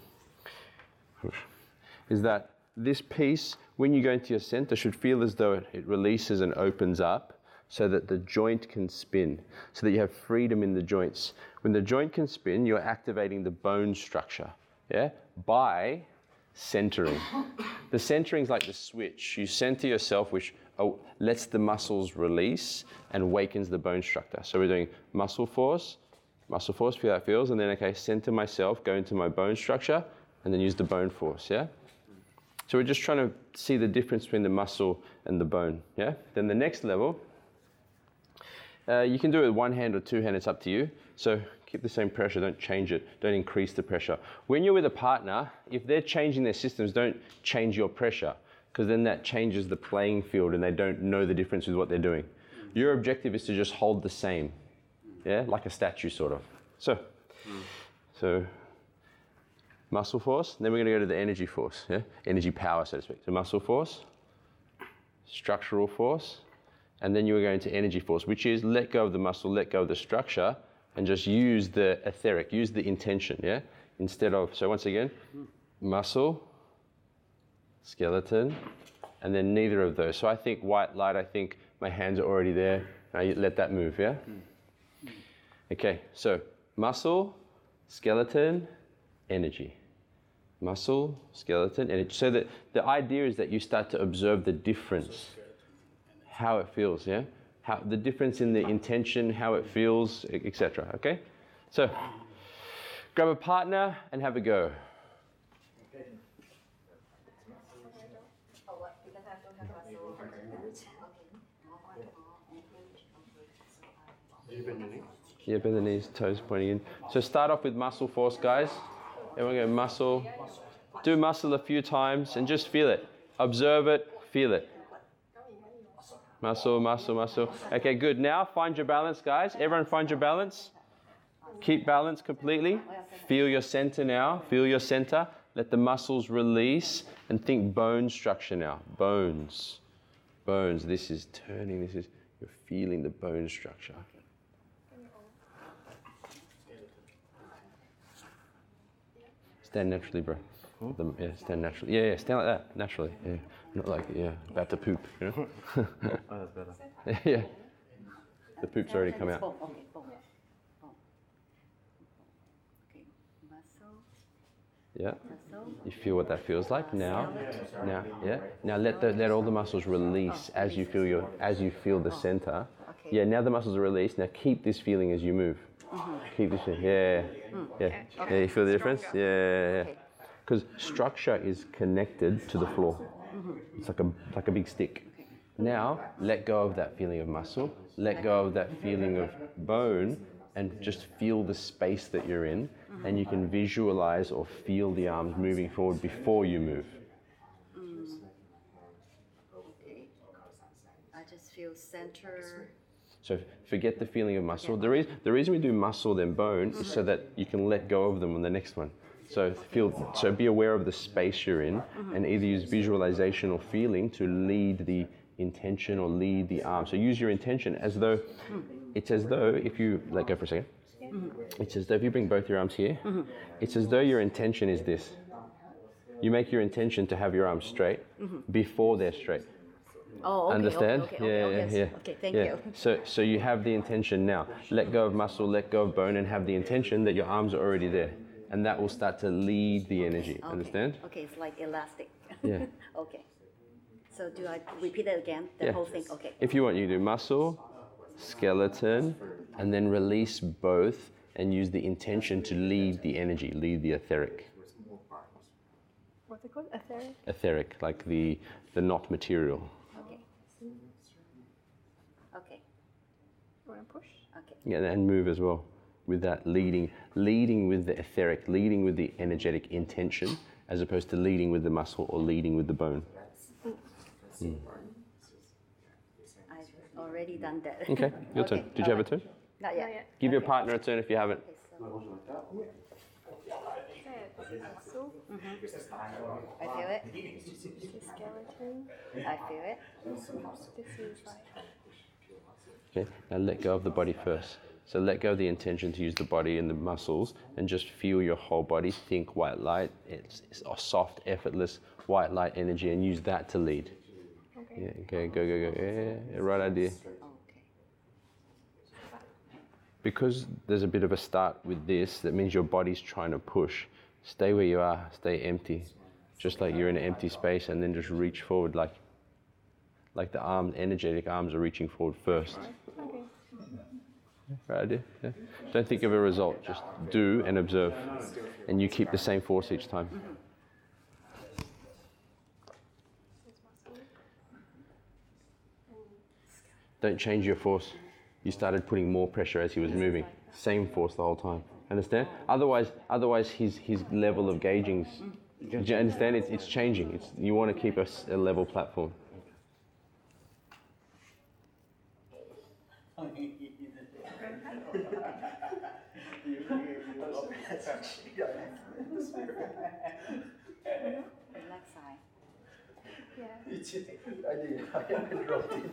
is that this piece, when you go into your center, should feel as though it, releases and opens up so that the joint can spin, so that you have freedom in the joints. When the joint can spin, you're activating the bone structure, yeah, by centering. the centering is like the switch. You center yourself, which oh, lets the muscles release and wakens the bone structure. So we're doing muscle force, muscle force, feel it feels, and then okay, center myself, go into my bone structure, and then use the bone force, yeah? So we're just trying to see the difference between the muscle and the bone, yeah? Then the next level, uh, you can do it with one hand or two hand, it's up to you. So keep the same pressure, don't change it, don't increase the pressure. When you're with a partner, if they're changing their systems, don't change your pressure, because then that changes the playing field and they don't know the difference with what they're doing. Your objective is to just hold the same, yeah, like a statue sort of. So, so muscle force, then we're going to go to the energy force, yeah, energy power, so to speak. So muscle force, structural force, and then you are going to energy force, which is let go of the muscle, let go of the structure, and just use the etheric, use the intention, yeah? Instead of, so once again, muscle, skeleton, and then neither of those. So I think white light, I think my hands are already there. I let that move, yeah? Okay, so muscle, skeleton, energy. Muscle, skeleton, energy. So that the idea is that you start to observe the difference, how it feels, yeah? How, the difference in the intention, how it feels, etc. Okay? So, grab a partner and have a go. Yeah, bend the knees, toes pointing in. So start off with muscle force, guys. Going to muscle. Do muscle a few times and just feel it. Observe it, feel it. Muscle, muscle, muscle. Okay, good. Now find your balance, guys. Everyone find your balance. Keep balance completely. Feel your center now. Feel your center. Let the muscles release and think bone structure now. Bones. Bones. This is turning. This is, you're feeling the bone structure. Stand naturally, bro. The- yeah, stand naturally. Yeah, yeah, stand like that, naturally. Yeah, not like yeah, about to poop. You know. Oh, that's better. yeah, the poop's already come out. Okay, boom. Boom. Okay, muscle, Yeah, you feel what that feels like now. Now, yeah. Now let the let all the muscles release oh, as you feel your as you feel the oh, center. Yeah. Now the muscles are released. Now keep this feeling as you move. Mm-hmm. Keep this. feeling. Yeah. Mm. Yeah. Yeah. You feel the difference? Yeah. yeah, yeah. Okay. Because structure is connected to the floor. Mm-hmm. It's like a like a big stick. Now let go of that feeling of muscle. Let go of that feeling of bone, and just feel the space that you're in. And you can visualize or feel the arms moving forward before you move. Okay. I just feel center. So forget the feeling of muscle. The, reason the reason we do muscle then bone is so that you can let go of them on the next one. So feel so be aware of the space you're in mm-hmm. and either use visualization or feeling to lead the intention or lead the arm. So use your intention as though mm. it's as though if you let go for a second. Mm-hmm. It's as though if you bring both your arms here, mm-hmm. it's as though your intention is this. You make your intention to have your arms straight before they're straight. Oh, okay. Understand? Okay, okay, yeah, okay, yeah, yes. yeah. Okay, thank yeah. you. So, so you have the intention now. Let go of muscle, let go of bone, and have the intention that your arms are already there, and that will start to lead the energy. Okay, Understand? Okay, it's like elastic. Yeah. okay. So do I repeat it again? The Yeah. whole thing? Okay. If you want, you do muscle, skeleton, and then release both and use the intention to lead the energy, lead the etheric. What's it called? Etheric? Etheric, like the, the not material. Okay. Okay, You want to push? okay. Yeah, and move as well with that leading, leading with the etheric, leading with the energetic intention, as opposed to leading with the muscle or leading with the bone. I've already done that. Okay, your turn. Did you have a turn? Not Not yet. yet. Give your partner a turn if you haven't. Okay, so Say it. Muscle. I feel it. The skeleton. I feel it. This is like. Okay, now let go of the body first. So let go of the intention to use the body and the muscles and just feel your whole body. Think white light. It's, it's a soft, effortless white light energy and use that to lead. Okay. Yeah, okay, go, go, go. Yeah, yeah, right idea. Okay. Because there's a bit of a start with this, that means your body's trying to push. Stay where you are, stay empty. Just like you're in an empty space and then just reach forward like like the arm, energetic arms are reaching forward first. Right idea? Yeah. Don't think of a result, just do and observe. And you keep the same force each time. Don't change your force. You started putting more pressure as he was moving. Same force the whole time. Understand? Otherwise, otherwise his, his level of gauging's. Do you understand? It's, it's changing. It's, you want to keep a, a level platform. Relax side. Yeah. I did. I wrote it.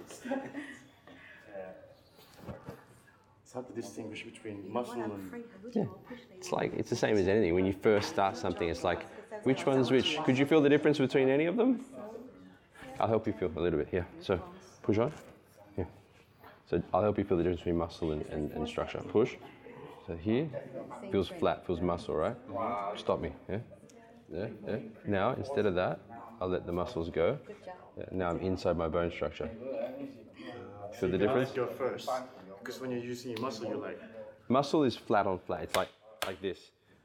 It's hard to distinguish between What muscle I'm and. afraid, I would push the It's the same as anything. When you first start something, it's like which one's which. Could you feel the difference between any of them? I'll help you feel a little bit here. So push on. Yeah. So I'll help you feel the difference between muscle and, and, and structure. Push. So here feels flat, feels muscle, right? Stop me. Yeah. Yeah. Yeah. Now instead of that, I'll let the muscles go. Good job. Yeah, now I'm inside my bone structure. Feel the difference? Go first. Because when you're using your muscle, you're like. Muscle is flat on flat. It's like like this.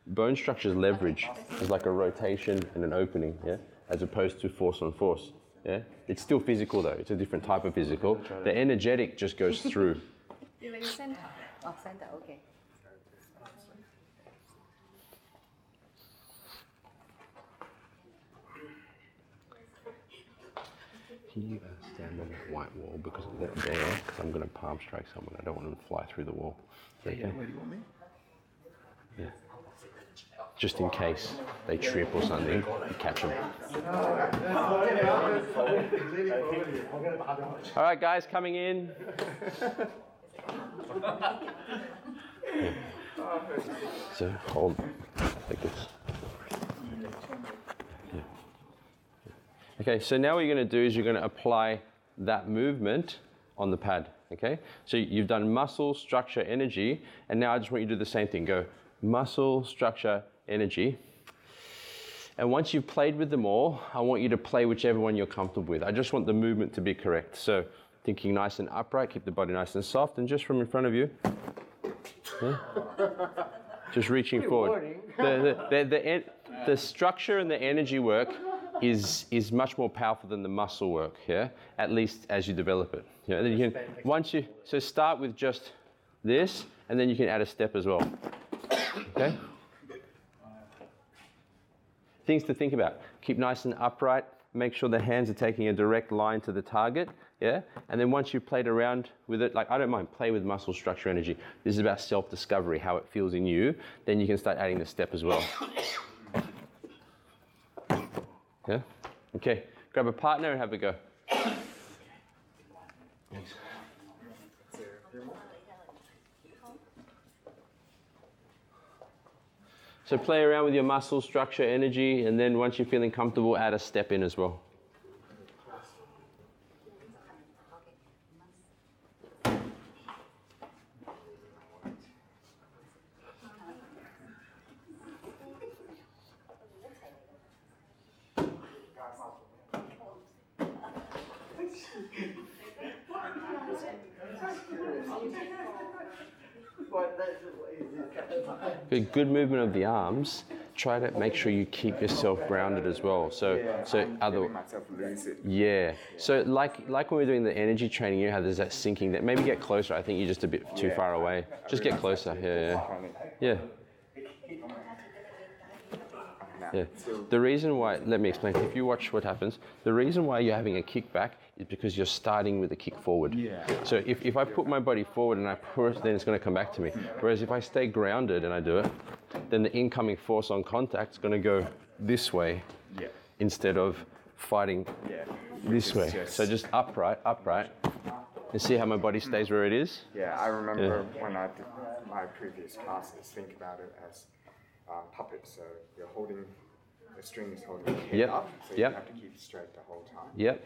Bone structure is leverage. It's like a rotation and an opening, yeah, as opposed to force on force. Yeah, it's still physical though. It's a different type of physical. The energetic just goes through. You like center. Oh, center, okay. Can you uh, stand on that white wall because of that there? Because I'm going to palm strike someone. I don't want them to fly through the wall. Is that okay? Where do you want me? Yeah. Just in case they trip or something, you catch them. All right, guys, coming in. So hold like this. Okay, so now what you're going to do is you're going to apply that movement on the pad. Okay, so you've done muscle, structure, energy, and now I just want you to do the same thing. Go muscle, structure, energy. And once you've played with them all, I want you to play whichever one you're comfortable with. I just want the movement to be correct. So thinking nice and upright, keep the body nice and soft, and just from in front of you, yeah, just reaching forward. The, the, the, the, the structure and the energy work is, is much more powerful than the muscle work, yeah? At least as you develop it. Yeah, then you can, once you, so start with just this, and then you can add a step as well. Okay? Things to think about. Keep nice and upright. Make sure the hands are taking a direct line to the target. Yeah? And then once you've played around with it, like I don't mind, play with muscle structure energy. This is about self discovery, how it feels in you. Then you can start adding the step as well. Yeah? Okay. Grab a partner and have a go. So play around with your muscle structure, energy, and then once you're feeling comfortable, add a step in as well. Movement of the arms. Try to make sure you keep yourself grounded as well. So, Yeah, so I'm other, yeah. So like like when we're doing the energy training, you have there's that sinking. That maybe get closer. I think you're just a bit too Yeah. far away. Just get closer. Yeah, yeah, yeah. Yeah. The reason why, let me explain. If you watch what happens, the reason why you're having a kickback is because you're starting with a kick forward. Yeah. So if, if I put my body forward and I push, then it's going to come back to me. Whereas if I stay grounded and I do it, then the incoming force on contact is going to go this way Yeah. instead of fighting Yeah. this way. just- So just upright, upright. And see how my body stays where it is? Yeah, I remember when I did my previous classes, think about it as um, puppets. So you're holding, the string is holding your head Yep, up, so you yep. you have to keep straight the whole time. Yep.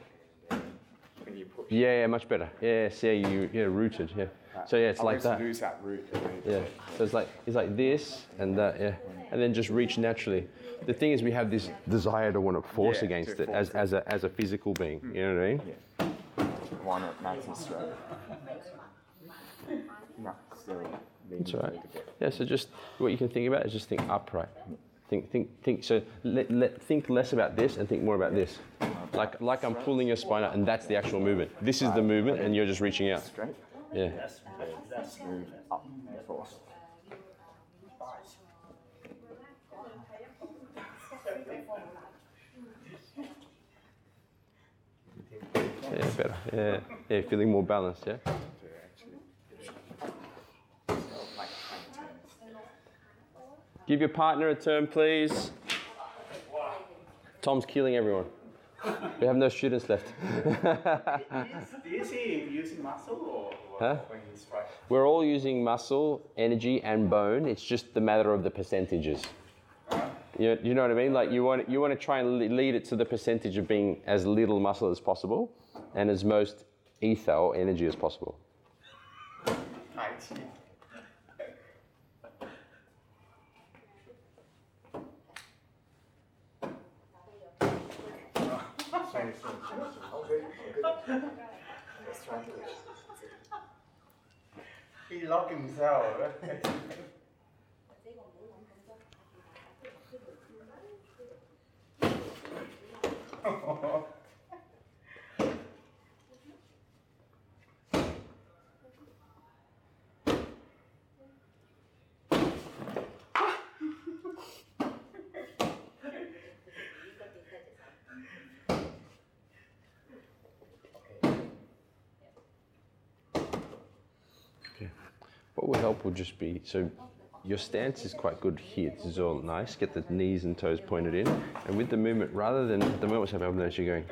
When you push, Yeah, yeah, much better. Yeah, see you, yeah, rooted, yeah. So yeah, it's I like that. lose that root. Yeah. So it's like it's like this and that, yeah. And then just reach naturally. The thing is we have this desire to want to force Yeah, against to it as, force as a as a physical being. You know what I mean? One at nice and straight. No, still That's right. a little bit. Yeah, so just what you can think about is just think upright. Think think think so let, let think less about this and think more about this. Like like I'm pulling your spine out and that's the actual movement. This is the movement and you're just reaching out. Straight, Yeah. up. Yeah, better. Yeah. Yeah, feeling more balanced, yeah? to actually push. So like hand turns. Give your partner a turn, please. Tom's killing everyone. We have no students left. Do you see using muscle or Huh? when he's striking? We're all using muscle, energy, and bone. It's just the matter of the percentages. You, you know what I mean? Like you want you want to try and lead it to the percentage of being as little muscle as possible, and as most ether or energy as possible. Tai Chi. He locked himself. What will help will just be so your stance is quite good here. This is all nice. Get the knees and toes pointed in, and with the movement, rather than the moment what's happening, I've noticed you're going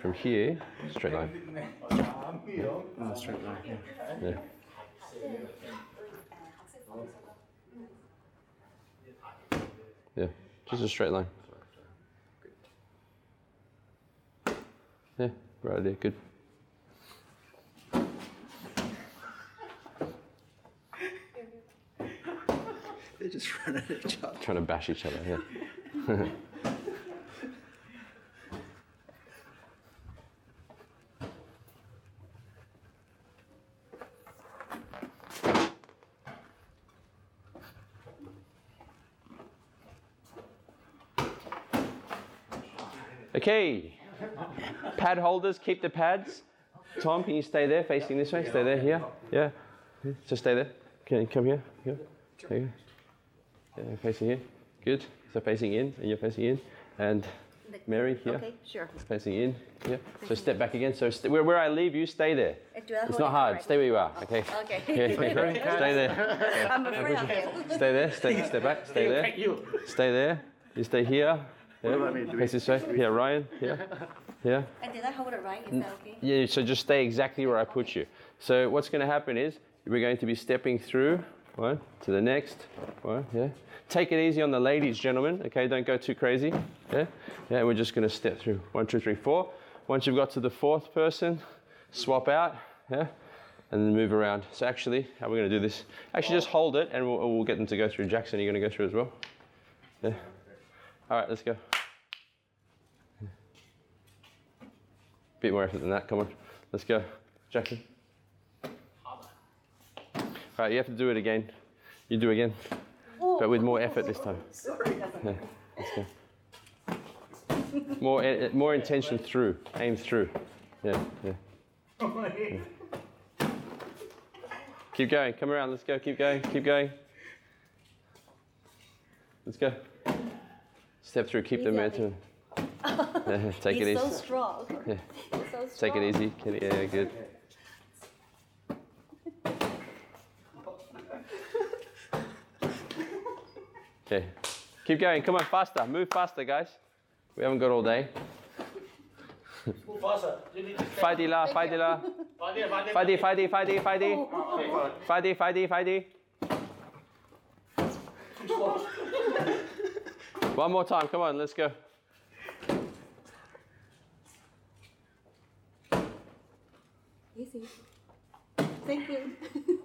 from here, straight line. Ah, straight line. Yeah. Yeah, just a straight line. Yeah, right there, good. They're just running at each other. Trying to bash each other, yeah. Okay. Pad holders, keep the pads. Tom, can you stay there, facing this way? Stay there, here. Yeah. Just stay there. Can you come here? Here. There you go. Facing in. Good. So facing in, and you're facing in. And Mary here. Okay, sure. Facing in. Yeah. So step back again. So st- where, where I leave you, stay there. Uh, do I It's not hard. correct? Stay where you are. Okay. Okay. Yeah. stay there. I'm afraid of. Stay there. Stay. Step back. Stay there. Stay there. You stay here. Yeah. Face this way. Yeah, Ryan. Here. Here. And did I hold it right? Is that okay? Yeah, so just stay exactly where I put you. So what's going to happen is we're going to be stepping through one to the next one. Yeah. Take it easy on the ladies, gentlemen. Okay, don't go too crazy. Yeah. Yeah. We're just to step through one, two, three, four. Once you've got to the fourth person, swap out. Yeah. And then move around. So actually, how are we to do this? Actually, just hold it, and we'll, we'll get them to go through. Jackson, you're to go through as well? Yeah. All right, let's go. Bit more effort than that. Come on, let's go, Jackson. All right, you have to do it again. You do again, but with more effort this time. Yeah, let's go. More, eh, more intention through. Aim through. Yeah, yeah. Keep going. Come around. Let's go. Keep going. Keep going. Let's go. Step through. Keep the momentum. Yeah, Take He's it so easy. strong. Yeah. So Take it easy. Yeah, good. Okay. Keep going. Come on, faster. Move faster, guys. We haven't got all day. Move faster. You need to step. Fighty la, fighty la. Fighty, fighty. Okay, Fighty, fighty, fighty. too slow. One more time. Come on, let's go. Easy. Thank you.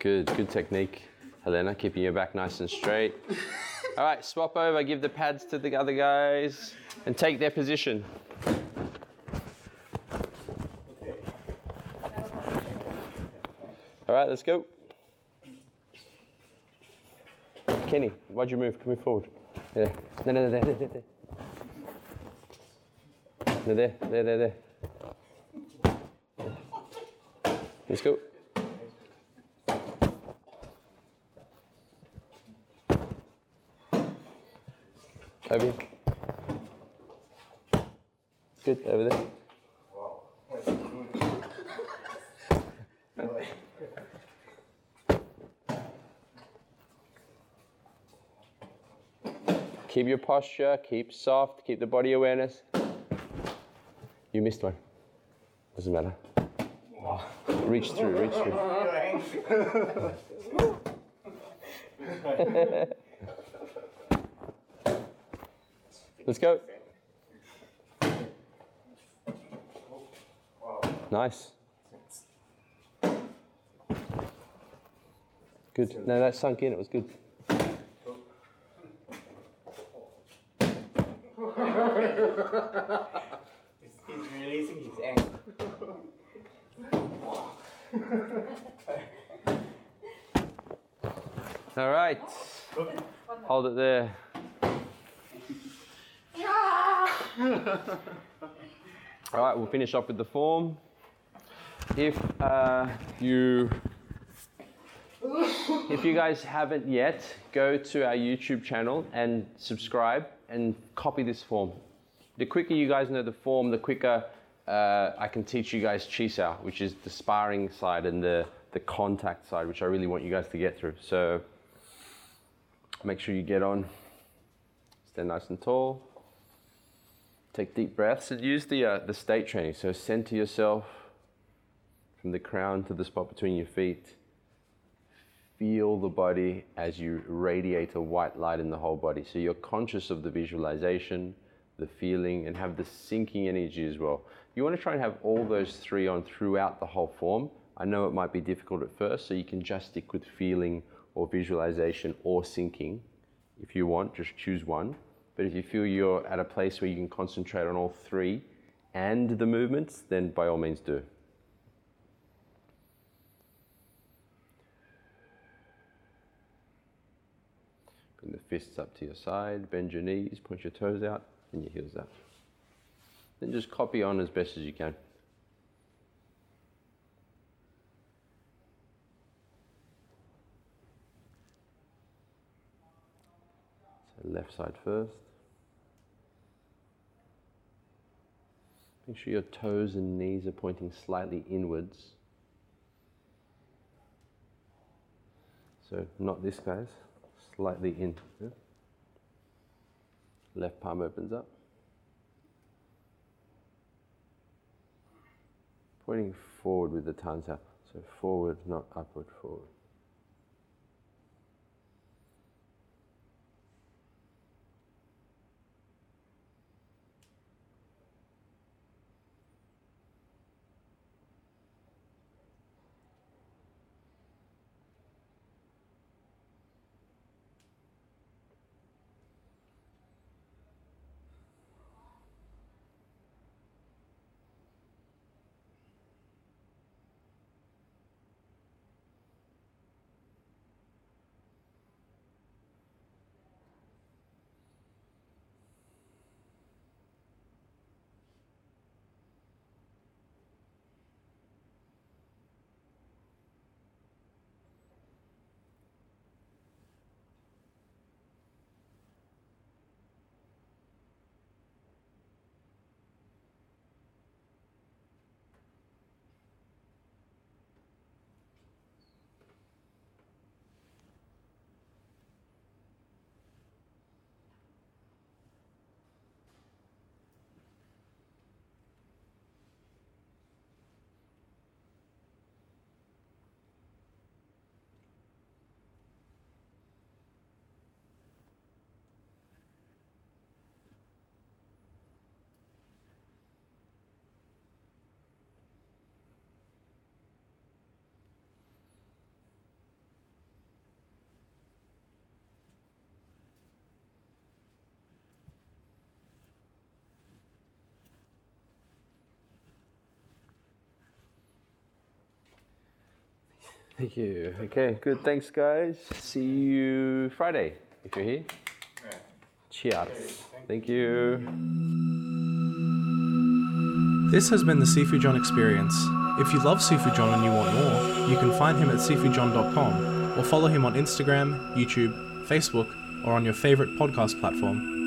Good, good technique. Helena, keeping your back nice and straight. All right, swap over, give the pads to the other guys, and take their position. All right, let's go. Kenny, why'd you move? Come forward. Yeah. No, no, no, there, there, there, there. No, there, there, there, there. Let's go. Over here. Good, over there. Keep your posture, keep soft, keep the body awareness. You missed one. Doesn't matter. Reach through, reach through. Let's go. Nice. Good. No, that sunk in. It was good. He's releasing his anger. All right. Hold it there. All right, we'll finish off with the form. If uh, you if you guys haven't yet, go to our YouTube channel and subscribe and copy this form. The quicker you guys know the form, the quicker uh, I can teach you guys Chisao, which is the sparring side and the, the contact side, which I really want you guys to get through. So make sure you get on, stand nice and tall, take deep breaths, and use the, uh, the state training. So center yourself from the crown to the spot between your feet feel the body as you radiate a white light in the whole body. So you're conscious of the visualization, the feeling, and have the sinking energy as well. You want to try and have all those three on throughout the whole form. I know it might be difficult at first, so you can just stick with feeling or visualization or sinking. If you want, just choose one. But if you feel you're at a place where you can concentrate on all three and the movements, then by all means do. Bring the fists up to your side, bend your knees, point your toes out, and your heels up. Then just copy on as best as you can. Left side first. Make sure your toes and knees are pointing slightly inwards. So not this guys, slightly in. yeah? Left palm opens up. Pointing forward with the tan sau. So forward, not upward, forward. Thank you. Okay, good. Thanks, guys. See you Friday if you're here. Cheers. Thank you. This has been the Sifu John experience. If you love Sifu John and you want more, you can find him at sifujohn.com or follow him on Instagram, YouTube, Facebook, or on your favorite podcast platform.